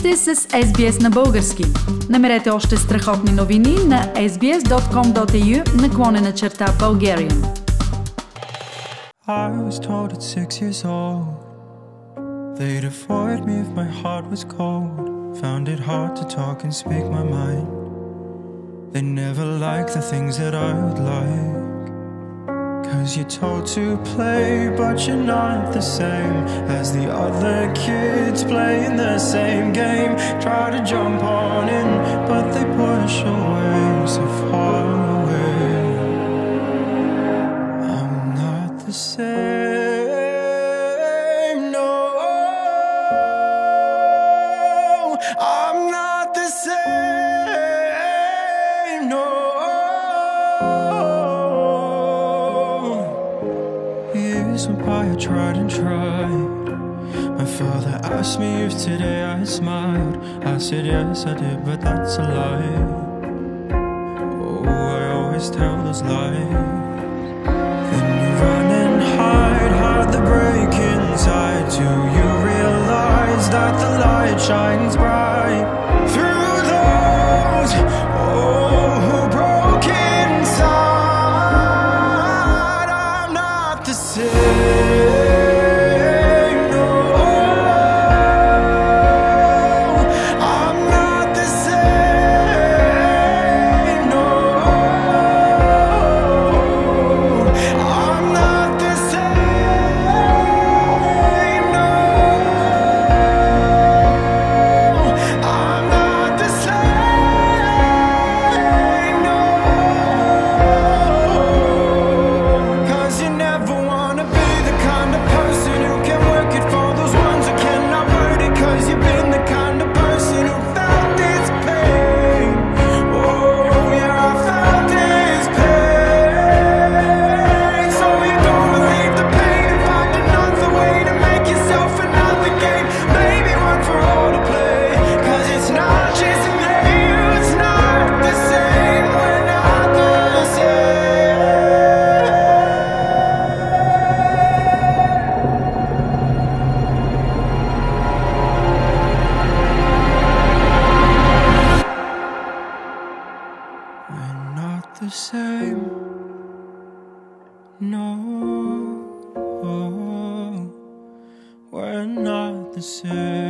сте с SBS на български. Намерете още страхотни новини на sbs.com.au наклонена черта Bulgarian. I was told at six years old They'd avoid me if my heart was cold Found it hard to talk and speak my mind They never liked the things that I would like Cause you're told to play, but you're not the same as the other kids playing the same game. Try to jump on in, but they push away so far away. I'm not the same, no. I'm not the same, no. Years went by, I tried and tried. My father asked me if today I smiled. I said yes, I did, but that's a lie. Oh, I always tell those lies. Then you run and hide, hide the break inside. Do you realize that the light shines bright We're not the same. No, we're not the same.